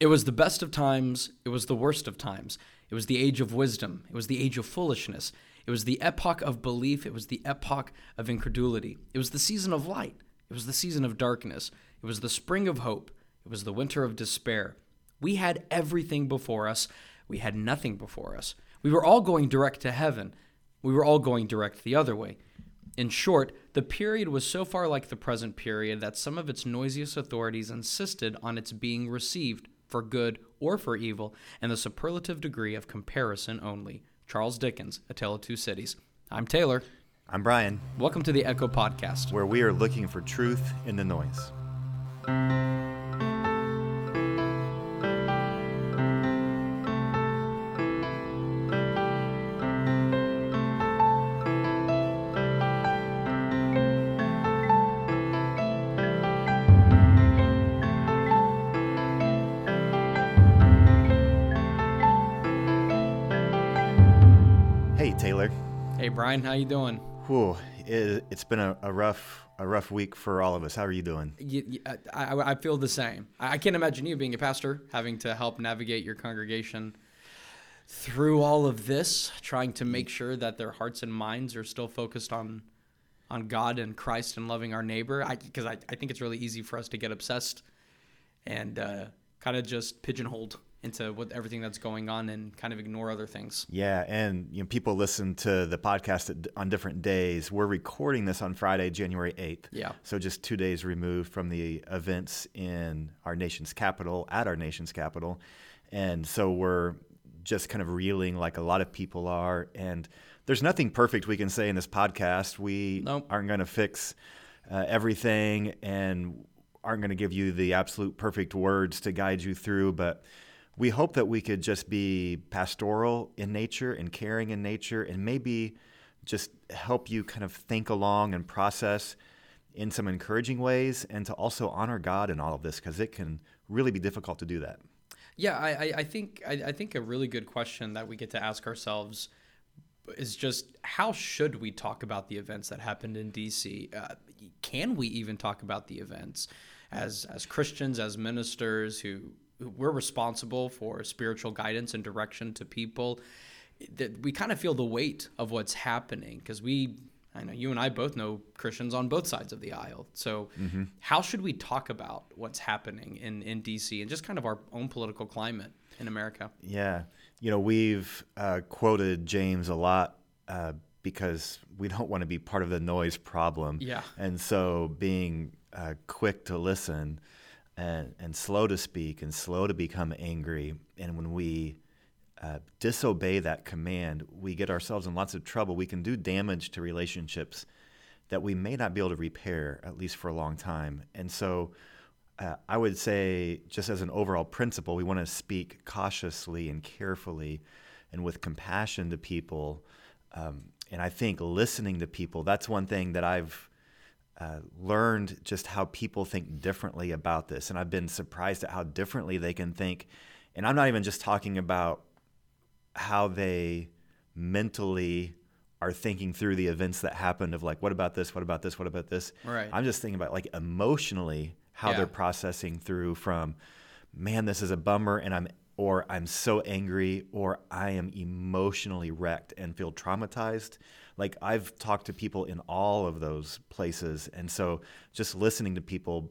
It was the best of times, it was the worst of times. It was the age of wisdom, it was the age of foolishness. It was the epoch of belief, it was the epoch of incredulity. It was the season of light, it was the season of darkness. It was the spring of hope, it was the winter of despair. We had everything before us, we had nothing before us. We were all going direct to heaven, we were all going direct the other way. In short, the period was so far like the present period that some of its noisiest authorities insisted on its being received for good or for evil, and the superlative degree of comparison only. Charles Dickens, A Tale of Two Cities. I'm Taylor. I'm Brian. Welcome to the Echo Podcast, where we are looking for truth in the noise. Brian, how you doing? Whew, it, has been a, a, rough a rough week for all of us. How are you doing? You, you, I, I, feel the same. I, I can't imagine you being a pastor having to help navigate your congregation through all of this, trying to make sure that their hearts and minds are still focused on on God and Christ and loving our neighbor. Because I, I, think it's really easy for us to get obsessed and uh, kind of just pigeonholed into what everything that's going on and kind of ignore other things. Yeah, and you know, people listen to the podcast on different days. We're recording this on Friday, January 8th. Yeah. So just 2 days removed from the events in our nation's capital, at our nation's capital. And so we're just kind of reeling like a lot of people are and there's nothing perfect we can say in this podcast. We nope. aren't going to fix uh, everything and aren't going to give you the absolute perfect words to guide you through, but we hope that we could just be pastoral in nature and caring in nature and maybe just help you kind of think along and process in some encouraging ways and to also honor God in all of this because it can really be difficult to do that. Yeah, I, I think I, I think a really good question that we get to ask ourselves is just how should we talk about the events that happened in DC? Uh, can we even talk about the events as as Christians, as ministers who we're responsible for spiritual guidance and direction to people that we kind of feel the weight of what's happening because we I know you and I both know Christians on both sides of the aisle. So mm-hmm. how should we talk about what's happening in, in DC and just kind of our own political climate in America? Yeah. You know, we've uh, quoted James a lot uh, because we don't want to be part of the noise problem. Yeah. And so being uh, quick to listen and, and slow to speak and slow to become angry. And when we uh, disobey that command, we get ourselves in lots of trouble. We can do damage to relationships that we may not be able to repair, at least for a long time. And so uh, I would say, just as an overall principle, we want to speak cautiously and carefully and with compassion to people. Um, and I think listening to people, that's one thing that I've uh, learned just how people think differently about this. And I've been surprised at how differently they can think. And I'm not even just talking about how they mentally are thinking through the events that happened of like, what about this? What about this? What about this? Right. I'm just thinking about like emotionally how yeah. they're processing through from, man, this is a bummer and I'm or I'm so angry, or I am emotionally wrecked and feel traumatized. Like I've talked to people in all of those places, and so just listening to people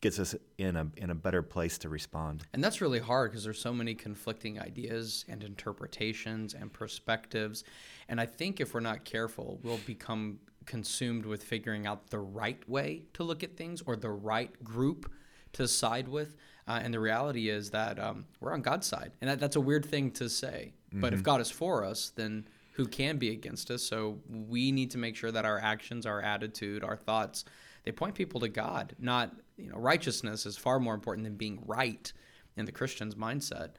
gets us in a in a better place to respond. And that's really hard because there's so many conflicting ideas and interpretations and perspectives. And I think if we're not careful, we'll become consumed with figuring out the right way to look at things or the right group to side with. Uh, and the reality is that um, we're on God's side. And that, that's a weird thing to say. Mm-hmm. But if mm-hmm. God is for us, then who can be against us? So we need to make sure that our actions, our attitude, our thoughts, they point people to God. Not, you know, righteousness is far more important than being right in the Christian's mindset.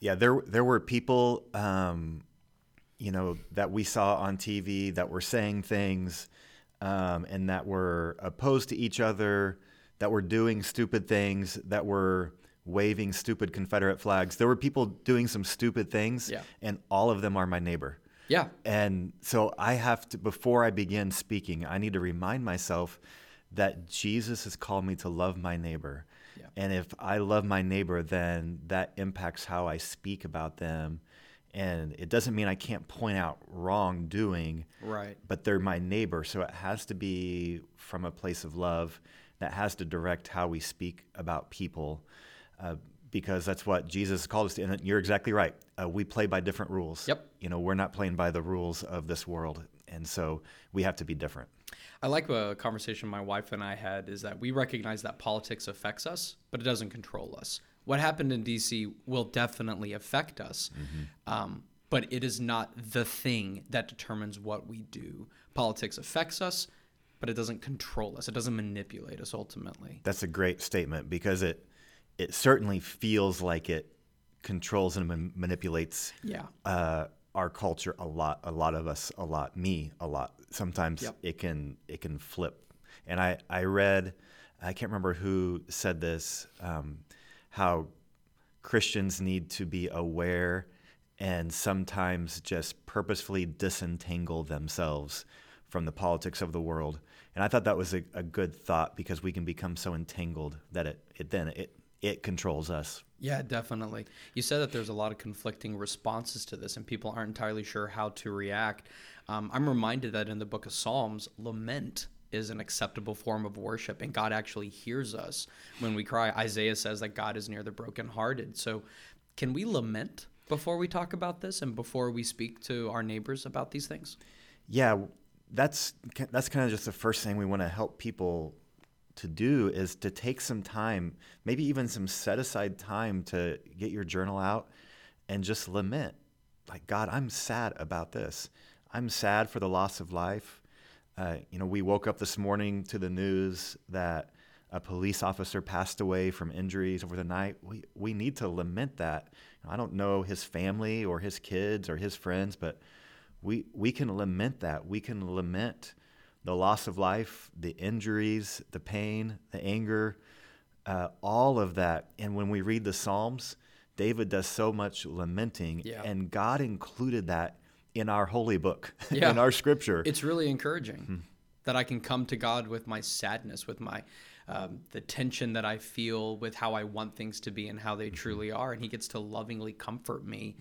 Yeah, there there were people, um, you know, that we saw on TV that were saying things um, and that were opposed to each other that were doing stupid things, that were waving stupid Confederate flags. There were people doing some stupid things, yeah. and all of them are my neighbor. Yeah. And so I have to, before I begin speaking, I need to remind myself that Jesus has called me to love my neighbor. Yeah. And if I love my neighbor, then that impacts how I speak about them. And it doesn't mean I can't point out wrongdoing, Right. but they're my neighbor. So it has to be from a place of love that has to direct how we speak about people. Uh, because that's what Jesus called us to. And you're exactly right. Uh, we play by different rules. Yep. You know, we're not playing by the rules of this world. And so we have to be different. I like a conversation my wife and I had is that we recognize that politics affects us, but it doesn't control us. What happened in DC will definitely affect us, um, but it is not the thing that determines what we do. Politics affects us, but it doesn't control us. It doesn't manipulate us ultimately. That's a great statement because it it certainly feels like it controls and man- manipulates Yeah. uh, our culture a lot. A lot of us, a lot. Me, a lot. Sometimes Yep. it can it can flip. And I I read, I can't remember who said this, um, how Christians need to be aware and sometimes just purposefully disentangle themselves from the politics of the world. And I thought that was a, a good thought because we can become so entangled that it, it then it it controls us. Yeah, definitely. You said that there's a lot of conflicting responses to this, and people aren't entirely sure how to react. Um, I'm reminded that in the book of Psalms, lament is an acceptable form of worship, and God actually hears us when we cry. Isaiah says that God is near the brokenhearted. So, can we lament before we talk about this and before we speak to our neighbors about these things? Yeah, that's that's kind of just the first thing we want to help people to do is to take some time, maybe even some set aside time to get your journal out and just lament. Like, God, I'm sad about this. I'm sad for the loss of life. Uh, you know, we woke up this morning to the news that a police officer passed away from injuries over the night. We, we need to lament that. I don't know his family or his kids or his friends, but we, we can lament that. We can lament the loss of life, the injuries, the pain, the anger, uh, all of that. And when we read the Psalms, David does so much lamenting, Yeah. and God included that in our holy book, Yeah. in our scripture. It's really encouraging that I can come to God with my sadness, with my um, the tension that I feel with how I want things to be and how they truly are, and He gets to lovingly comfort me.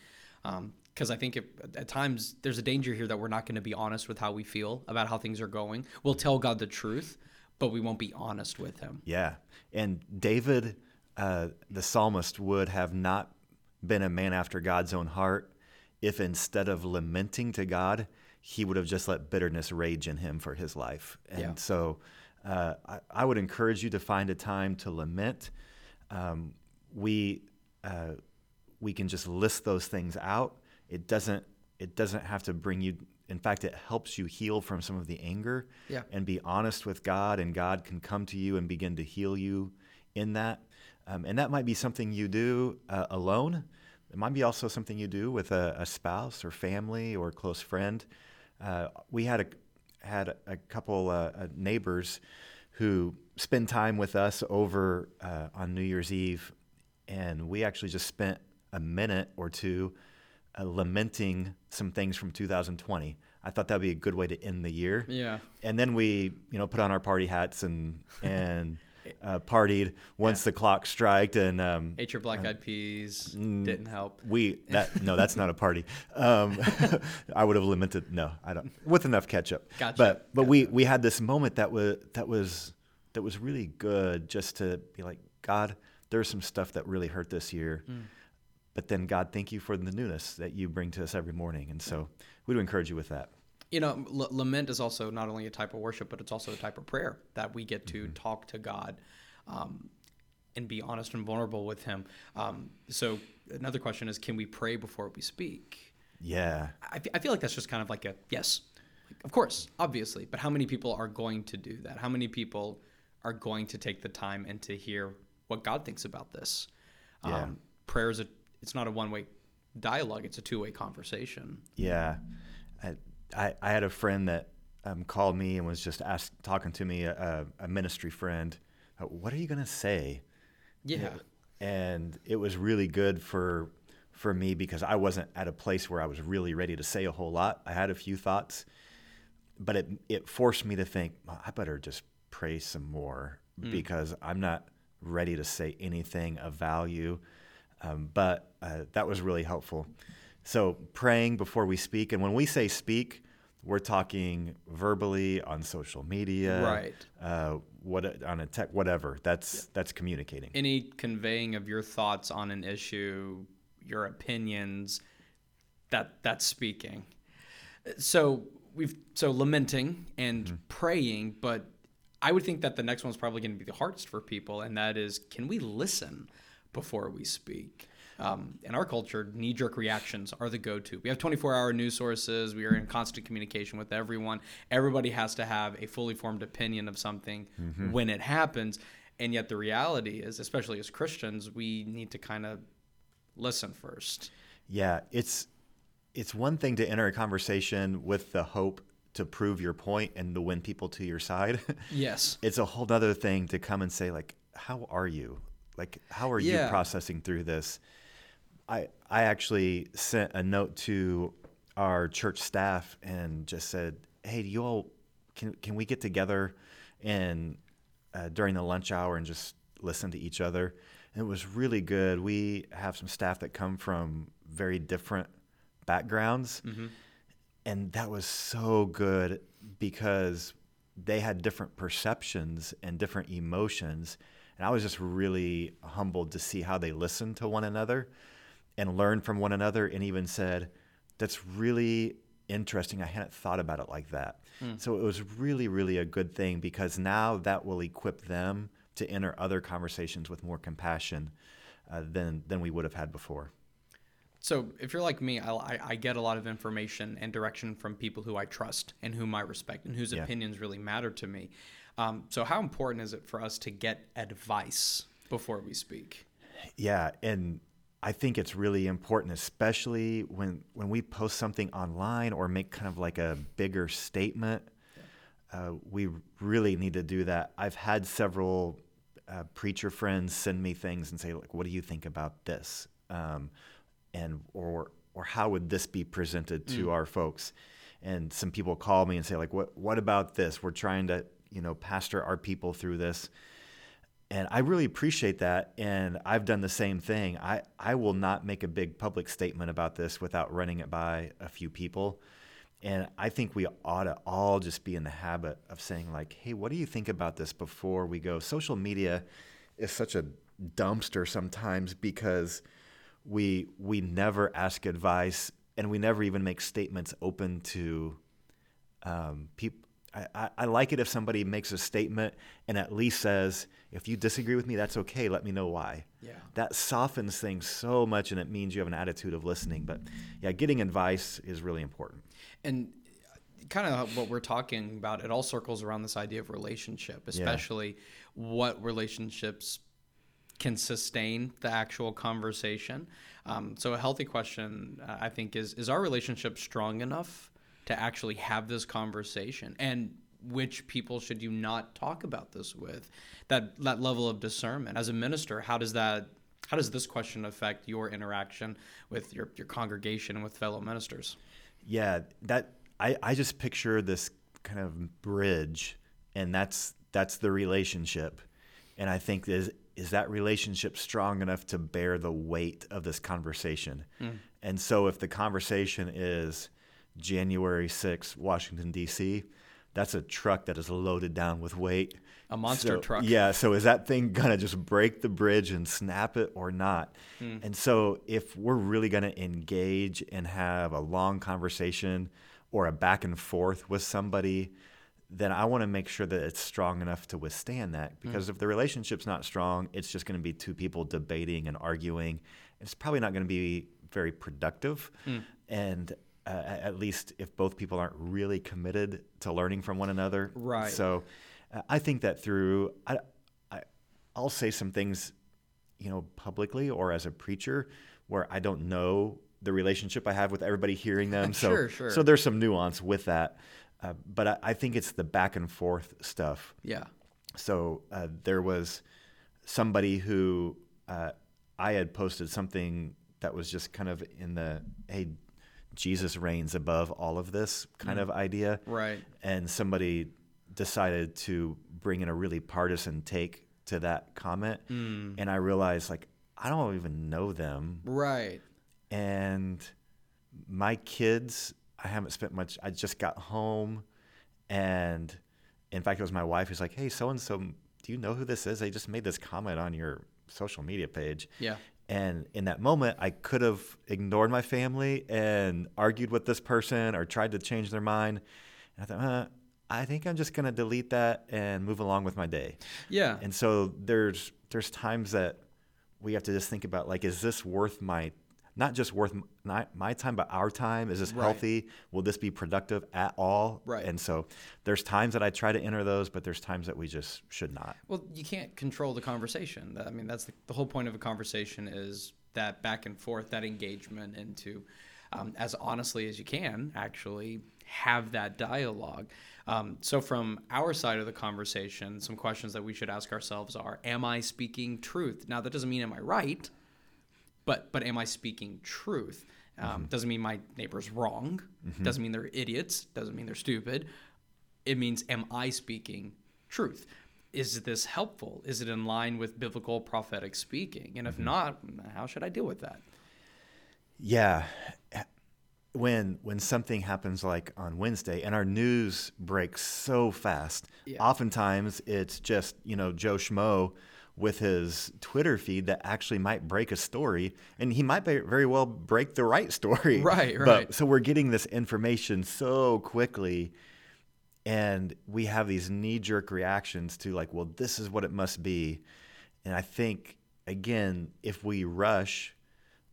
Because I think if, at times there's a danger here that we're not going to be honest with how we feel about how things are going. We'll tell God the truth, but we won't be honest with Him. Yeah. And David, uh, the psalmist, would have not been a man after God's own heart if instead of lamenting to God, he would have just let bitterness rage in him for his life. And Yeah. so uh, I, I would encourage you to find a time to lament. Um, we, uh, we can just list those things out. It doesn't, it doesn't have to bring you, in fact, it helps you heal from some of the anger Yeah. and be honest with God, and God can come to you and begin to heal you in that. Um, and that might be something you do uh, alone. It might be also something you do with a, a spouse or family or close friend. Uh, we had a had a, couple uh, uh, neighbors who spend time with us over uh, on New Year's Eve, and we actually just spent a minute or two uh, lamenting some things from 2020. I thought that'd be a good way to end the year Yeah. and then we you know put on our party hats and and uh, partied once the clock striked and um, Ate your black eyed peas. Mm. Didn't help. we that no that's not a party um, I would have lamented no I don't with enough ketchup Gotcha. but but we we had this moment that was that was that was really good just to be like God there's some stuff that really hurt this year Mm. But then God thank you for the newness that you bring to us every morning and so we do encourage you with that You know, l- lament is also not only a type of worship, but it's also a type of prayer that we get to talk to God um, and be honest and vulnerable with Him. Um, so, another question is can we pray before we speak? yeah I, I feel like that's just kind of like a yes, like, of course, obviously, but how many people are going to do that? How many people are going to take the time and to hear what God thinks about this? Yeah. Um, prayer is a, it's not a one way dialogue, it's a two way conversation. Yeah, I, I, I had a friend that um, called me and was just asked, talking to me, a, a ministry friend. uh, What are you gonna say? Yeah. And it was really good for for me because I wasn't at a place where I was really ready to say a whole lot. I had a few thoughts, but it it forced me to think "Well, I better just pray some more because I'm not ready to say anything of value. Um, but uh, that was really helpful. So praying before we speak, and when we say speak, we're talking verbally on social media, Right. Uh, what on a tech, whatever. That's that's communicating. Any conveying of your thoughts on an issue, your opinions, that that's speaking. So we've so lamenting and praying, but I would think that the next one's probably going to be the hardest for people, and that is, can we listen before we speak? Um, in our culture, knee jerk reactions are the go to. We have 24 hour news sources. We are in constant communication with everyone. Everybody has to have a fully formed opinion of something when it happens. And yet, the reality is, especially as Christians, we need to kind of listen first. Yeah, it's it's one thing to enter a conversation with the hope to prove your point and to win people to your side. Yes. it's a whole other thing to come and say like, "How are you? Like, how are Yeah. you processing through this?" I I actually sent a note to our church staff and just said, "Hey, do you all can can we get together and uh, during the lunch hour and just listen to each other?" And it was really good. We have some staff that come from very different backgrounds, and that was so good because they had different perceptions and different emotions. And I was just really humbled to see how they listened to one another and learned from one another, and even said, That's really interesting. I hadn't thought about it like that. So it was really, really a good thing because now that will equip them to enter other conversations with more compassion uh, than, than we would have had before. So, if you're like me, I, I, get a lot of information and direction from people who I trust and whom I respect and whose Yeah. opinions really matter to me. Um, so, how important is it for us to get advice before we speak? Yeah, and I think it's really important, especially when when we post something online or make kind of like a bigger statement. Uh, we really need to do that. I've had several uh, preacher friends send me things and say, like, "What do you think about this?" Um, and or or how would this be presented to mm. our folks? And some people call me and say, like, "What what about this? We're trying to you know pastor our people through this." and I really appreciate that. And I've done the same thing. I, I will not make a big public statement about this without running it by a few people. And I think we ought to all just be in the habit of saying, like, hey, what do you think about this before we go? Social media is such a dumpster sometimes because we we never ask advice and we never even make statements open to um, people. I, I, I like it if somebody makes a statement and at least says, if you disagree with me, that's okay. Let me know why. Yeah. That softens things so much and it means you have an attitude of listening. But yeah, getting advice is really important. And kind of what we're talking about, it all circles around this idea of relationship, especially what relationships can sustain the actual conversation. Um, so a healthy question, uh, I think, is is our relationship strong enough to actually have this conversation? And which people should you not talk about this with? That that level of discernment as a minister, how does that how does this question affect your interaction with your, your congregation and with fellow ministers? Yeah, that I, I just picture this kind of bridge, and that's that's the relationship, and I think is is that relationship strong enough to bear the weight of this conversation, hmm. and so if the conversation is January 6th, Washington D.C., that's a truck that is loaded down with weight. A monster So- truck. Yeah. So is that thing gonna just break the bridge and snap it or not? Hmm. And so if we're really gonna engage and have a long conversation or a back and forth with somebody, then I want to make sure that it's strong enough to withstand that. Because if the relationship's not strong, it's just going to be two people debating and arguing. It's probably not going to be very productive. And uh, at at least if both people aren't really committed to learning from one another. Right. So uh, I think that through, I, I, I'll say some things, you know, publicly or as a preacher where I don't know the relationship I have with everybody hearing them. So, Sure, sure. so there's some nuance with that. Uh, but I, I think it's the back and forth stuff. Yeah. So uh, there was somebody who uh, I had posted something that was just kind of in the hey, Jesus reigns above all of this kind of idea. Right. And somebody decided to bring in a really partisan take to that comment, Mm. and I realized like I don't even know them, Right. and my kids I haven't spent much. I just got home, and in fact, it was my wife who's like, "Hey, so and so, do you know who this is? They just made this comment on your social media page." Yeah. And in that moment, I could have ignored my family and argued with this person or tried to change their mind. And I thought, uh, I think I'm just going to delete that and move along with my day. Yeah. And so there's there's times that we have to just think about like, is this worth my not just worth m- not my time, but our time? Is this Right. healthy? Will this be productive at all? Right. And so there's times that I try to enter those, but there's times that we just should not. Well, you can't control the conversation. I mean, that's the, the whole point of a conversation is that back and forth, that engagement, into um, as honestly as you can, actually have that dialogue. Um, so, from our side of the conversation, some questions that we should ask ourselves are: Am I speaking truth? Now, that doesn't mean am I right, but but am I speaking truth? Um, mm-hmm. Doesn't mean my neighbor's wrong. Mm-hmm. Doesn't mean they're idiots. Doesn't mean they're stupid. It means am I speaking truth? Is this helpful? Is it in line with biblical prophetic speaking? And if mm-hmm. not, how should I deal with that? Yeah. When when something happens like on Wednesday and our news breaks so fast, Yeah. oftentimes it's just, you know, Joe Schmo with his Twitter feed that actually might break a story and he might very well break the right story. Right, But- right. so we're getting this information so quickly and we have these knee-jerk reactions to like, well, this is what it must be. And I think again, if we rush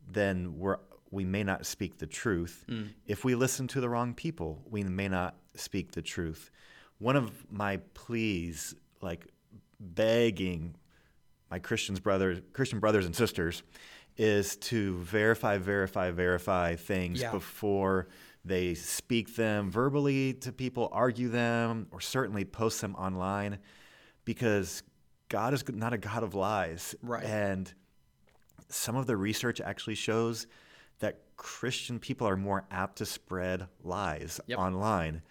then we're we may not speak the truth. Mm. If we listen to the wrong people, we may not speak the truth. One of my pleas, like begging my Christians brothers, Christian brothers and sisters, is to verify, verify, verify things Yeah. before they speak them verbally to people, argue them, or certainly post them online, because God is not a God of lies. Right. And some of the research actually shows that Christian people are more apt to spread lies Yep. online.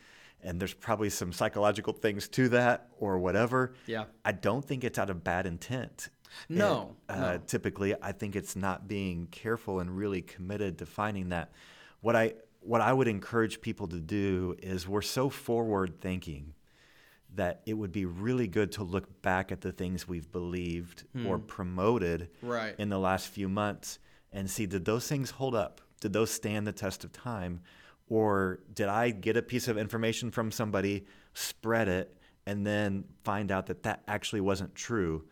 And there's probably some psychological things to that or whatever. Yeah. I don't think it's out of bad intent. No, It, uh, no. Typically, I think it's not being careful and really committed to finding that. What I what I would encourage people to do is we're so forward thinking that it would be really good to look back at the things we've believed or promoted Hmm. Right. in the last few months and see did those things hold up? Did those stand the test of time? Or did I get a piece of information from somebody, spread it, and then find out that that actually wasn't true?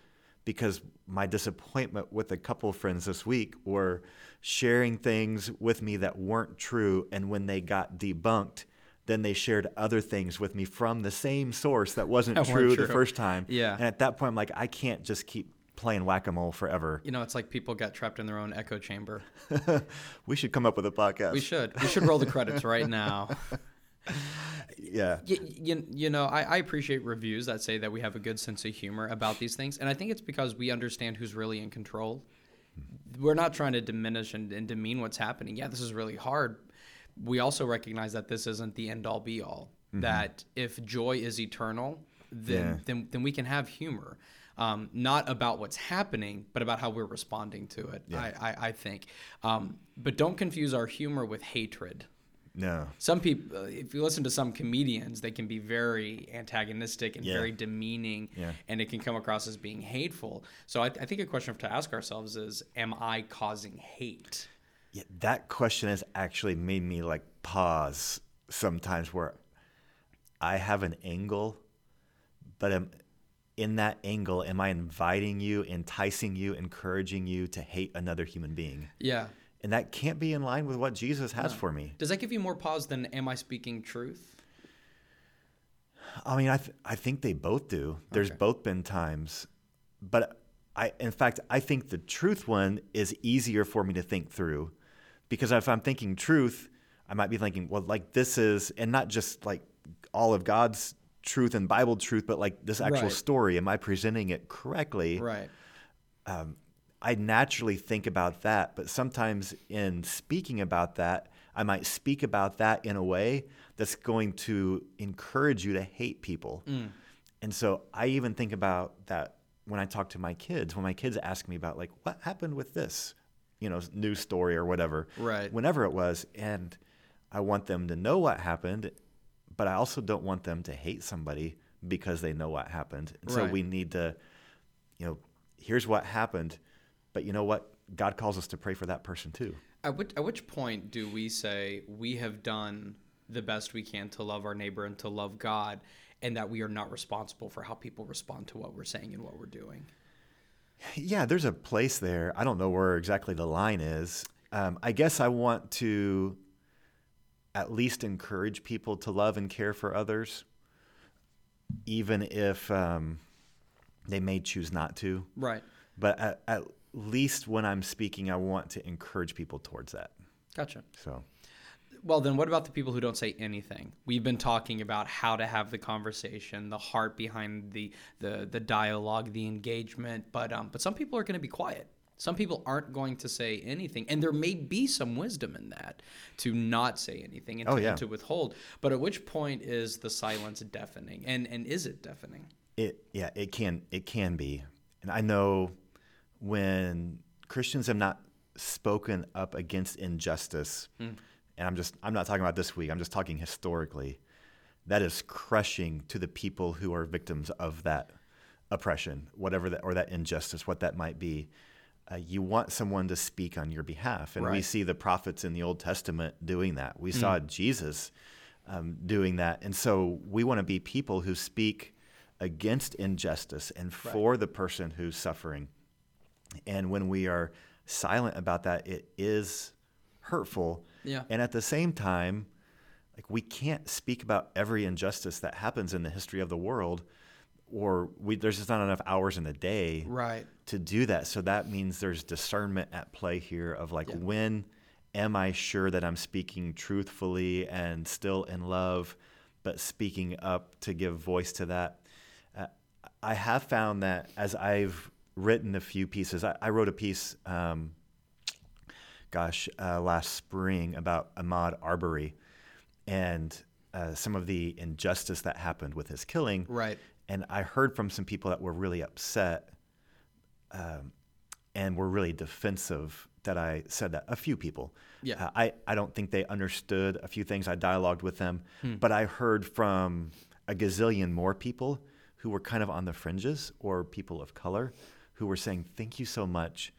Because my disappointment with a couple of friends this week were sharing things with me that weren't true. And when they got debunked, then they shared other things with me from the same source that wasn't That weren't true, the first time. Yeah. And at that point, I'm like, I can't just keep playing whack a mole forever. You know, it's like people got trapped in their own echo chamber. we should come up with a podcast. We should. We should roll the credits right now. Yeah. you, you, you know, I, I appreciate reviews that say that we have a good sense of humor about these things. And I think it's because we understand who's really in control. We're not trying to diminish and, and demean what's happening. Yeah, this is really hard. We also recognize that this isn't the end all be all. That if joy is eternal, then, Yeah. then, then we can have humor. Um, not about what's happening, but about how we're responding to it, I, I, I think. Um, but don't confuse our humor with hatred No. some people if you listen to some comedians they can be very antagonistic and Yeah. very demeaning Yeah. and it can come across as being hateful so I, I think a question to ask ourselves is am i causing hate Yeah, that question has actually made me like pause sometimes where I have an angle, but am, in that angle, am I inviting you, enticing you, encouraging you to hate another human being? yeah And that can't be in line with what Jesus has for me. does that give you more pause than am i speaking truth I mean, I, th- I think they both do. There's Okay. both been times, but I, in fact, I think the truth one is easier for me to think through, because if I'm thinking truth, I might be thinking, well, like this is, and not just like all of God's truth and Bible truth, but like this actual Right. story. Am I presenting it correctly? right um, I naturally think about that, but sometimes in speaking about that, I might speak about that in a way that's going to encourage you to hate people. Mm. And so I even think about that when I talk to my kids, when my kids ask me about like what happened with this, you know, news story or whatever, Right. whenever it was, and I want them to know what happened, but I also don't want them to hate somebody because they know what happened. And so we need to, you know, here's what happened, but you know what? God calls us to pray for that person too. At which, at which point do we say we have done the best we can to love our neighbor and to love God, and that we are not responsible for how people respond to what we're saying and what we're doing? Yeah, there's a place there. I don't know where exactly the line is. Um, I guess I want to at least encourage people to love and care for others, even if um, they may choose not to. Right. But at, at least when I'm speaking, I want to encourage people towards that. Gotcha. So, Well, then what about the people who don't say anything? We've been talking about how to have the conversation, the heart behind the the, the dialogue, the engagement, but um, but some people are going to be quiet. Some people aren't going to say anything, and there may be some wisdom in that to not say anything and, Oh, to, yeah. to withhold. But at which point is the silence deafening, and and is it deafening? it yeah it can it can be and i know when christians have not spoken up against injustice and i'm just i'm not talking about this week i'm just talking historically that is crushing to the people who are victims of that oppression whatever that or that injustice what that might be. Uh, you want someone to speak on your behalf and we see the prophets in the old testament doing that. We saw jesus um, doing that. And so we want to be people who speak against injustice and for the person who's suffering. And when we are silent about that, it is hurtful. Yeah. And at the same time, like we can't speak about every injustice that happens in the history of the world, or we, there's just not enough hours in the day Right. to do that. So that means there's discernment at play here of like Yeah. when am I sure that I'm speaking truthfully and still in love, but speaking up to give voice to that. Uh, I have found that as I've written a few pieces, I, I wrote a piece, um, gosh, uh, last spring about Ahmaud Arbery and uh, some of the injustice that happened with his killing. Right. And I heard from some people that were really upset um, and were really defensive that I said that. A few people. Yeah. Uh, I, I don't think they understood a few things. I dialogued with them. But I heard from a gazillion more people who were kind of on the fringes or people of color who were saying, Thank you so much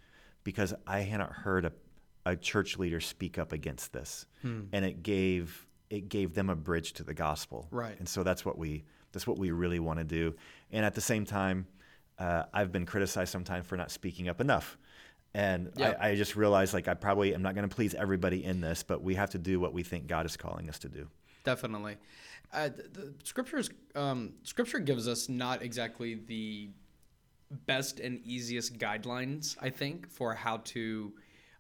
because I had not heard a, a church leader speak up against this. And it gave it gave them a bridge to the gospel. Right. And so that's what we that's what we really want to do. And at the same time, uh, I've been criticized sometimes for not speaking up enough. And Yeah. I, I just realized like I probably am not going to please everybody in this, but we have to do what we think God is calling us to do. Definitely. Uh, the, the scriptures, um, scripture gives us not exactly the best and easiest guidelines, I think, for how to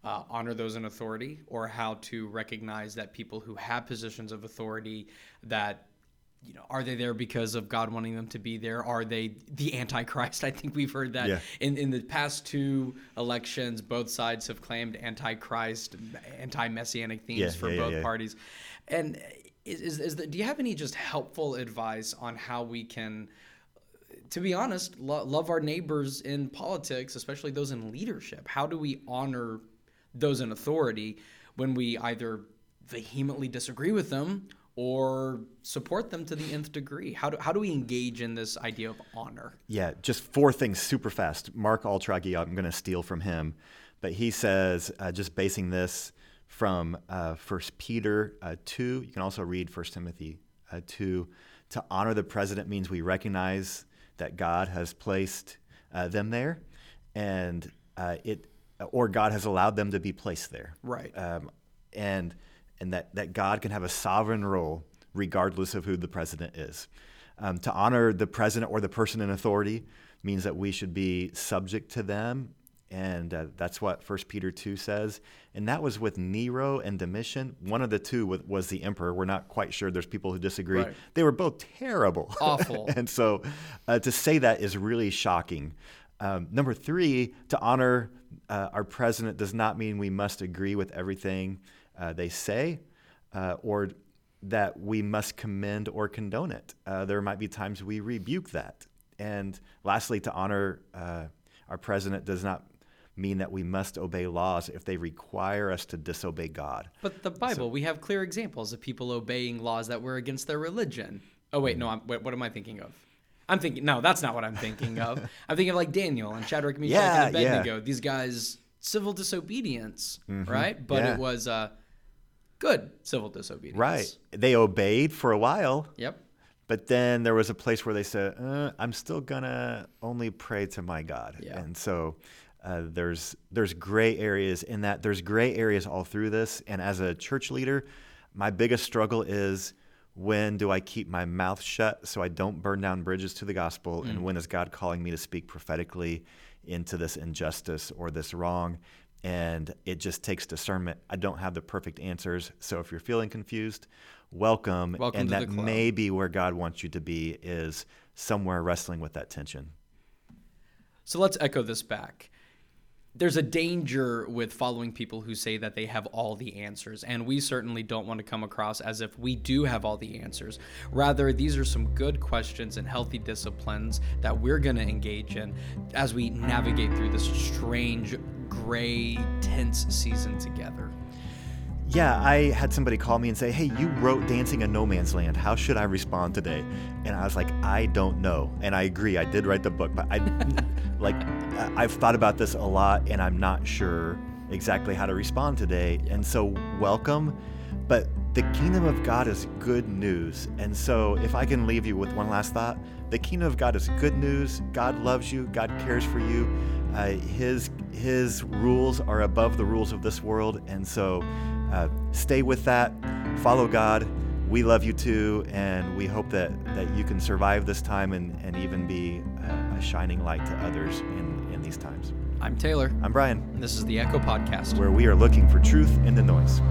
uh, honor those in authority or how to recognize that people who have positions of authority that you know are they there because of god wanting them to be there? Are they the antichrist? I think we've heard that Yeah. in, in the past two elections both sides have claimed antichrist anti-messianic themes Yeah, for yeah, both parties. And is, is, is the, do you have any just helpful advice on how we can to be honest lo- love our neighbors in politics especially those in leadership how do we honor those in authority when we either vehemently disagree with them or support them to the nth degree how do, how do we engage in this idea of honor Yeah, just four things super fast. Mark Altrogge, I'm going to steal from him, but he says, uh, just basing this from uh, 1 Peter uh, 2, you can also read 1 Timothy uh, 2. To honor the president means we recognize that God has placed uh, them there, and uh, it or God has allowed them to be placed there right um, and and that, that God can have a sovereign role regardless of who the president is. Um, to honor the president or the person in authority means that we should be subject to them, and uh, that's what 1 Peter 2 says. And that was with Nero and Domitian. One of the two wa- was the emperor. We're not quite sure. There's people who disagree. Right. They were both terrible. Awful. and so uh, to say that is really shocking. Um, number three, to honor uh, our president does not mean we must agree with everything uh, they say uh, or that we must commend or condone it. Uh, there might be times we rebuke that. And lastly, to honor uh, our president does not mean that we must obey laws if they require us to disobey God. But the Bible, we have clear examples of people obeying laws that were against their religion. Oh wait, no, I'm, wait, what am I thinking of? I'm thinking no, that's not what I'm thinking of. I'm thinking of like Daniel and Shadrach, Meshach, Yeah, and yeah. Abednego. These guys, civil disobedience, right? But Yeah. it was uh, good civil disobedience. Right. They obeyed for a while, Yep. but then there was a place where they said, uh, "I'm still gonna only pray to my God." Yeah. And so uh, there's there's gray areas in that. There's gray areas all through this. And as a church leader, my biggest struggle is when do I keep my mouth shut so I don't burn down bridges to the gospel? And when is God calling me to speak prophetically into this injustice or this wrong? And it just takes discernment. I don't have the perfect answers. So if you're feeling confused, welcome. Welcome and that may be where God wants you to be is somewhere wrestling with that tension. So let's echo this back. There's a danger with following people who say that they have all the answers, and we certainly don't want to come across as if we do have all the answers. Rather, these are some good questions and healthy disciplines that we're going to engage in as we navigate through this strange, gray, tense season together. Yeah, I had somebody call me and say, Hey, you wrote Dancing in No Man's Land. How should I respond today? And I was like, I don't know. And I agree, I did write the book, but I, like, I've thought about this a lot and I'm not sure exactly how to respond today. And so, welcome. But the kingdom of God is good news. And so, if I can leave you with one last thought, the kingdom of God is good news. God loves you, God cares for you. Uh, his, his rules are above the rules of this world. And so, uh, stay with that, follow God. We love you too, and we hope that, that you can survive this time and, and even be uh, a shining light to others in, in these times. I'm Taylor, I'm Brian, and this is the Echo Podcast. where we are looking for truth in the noise.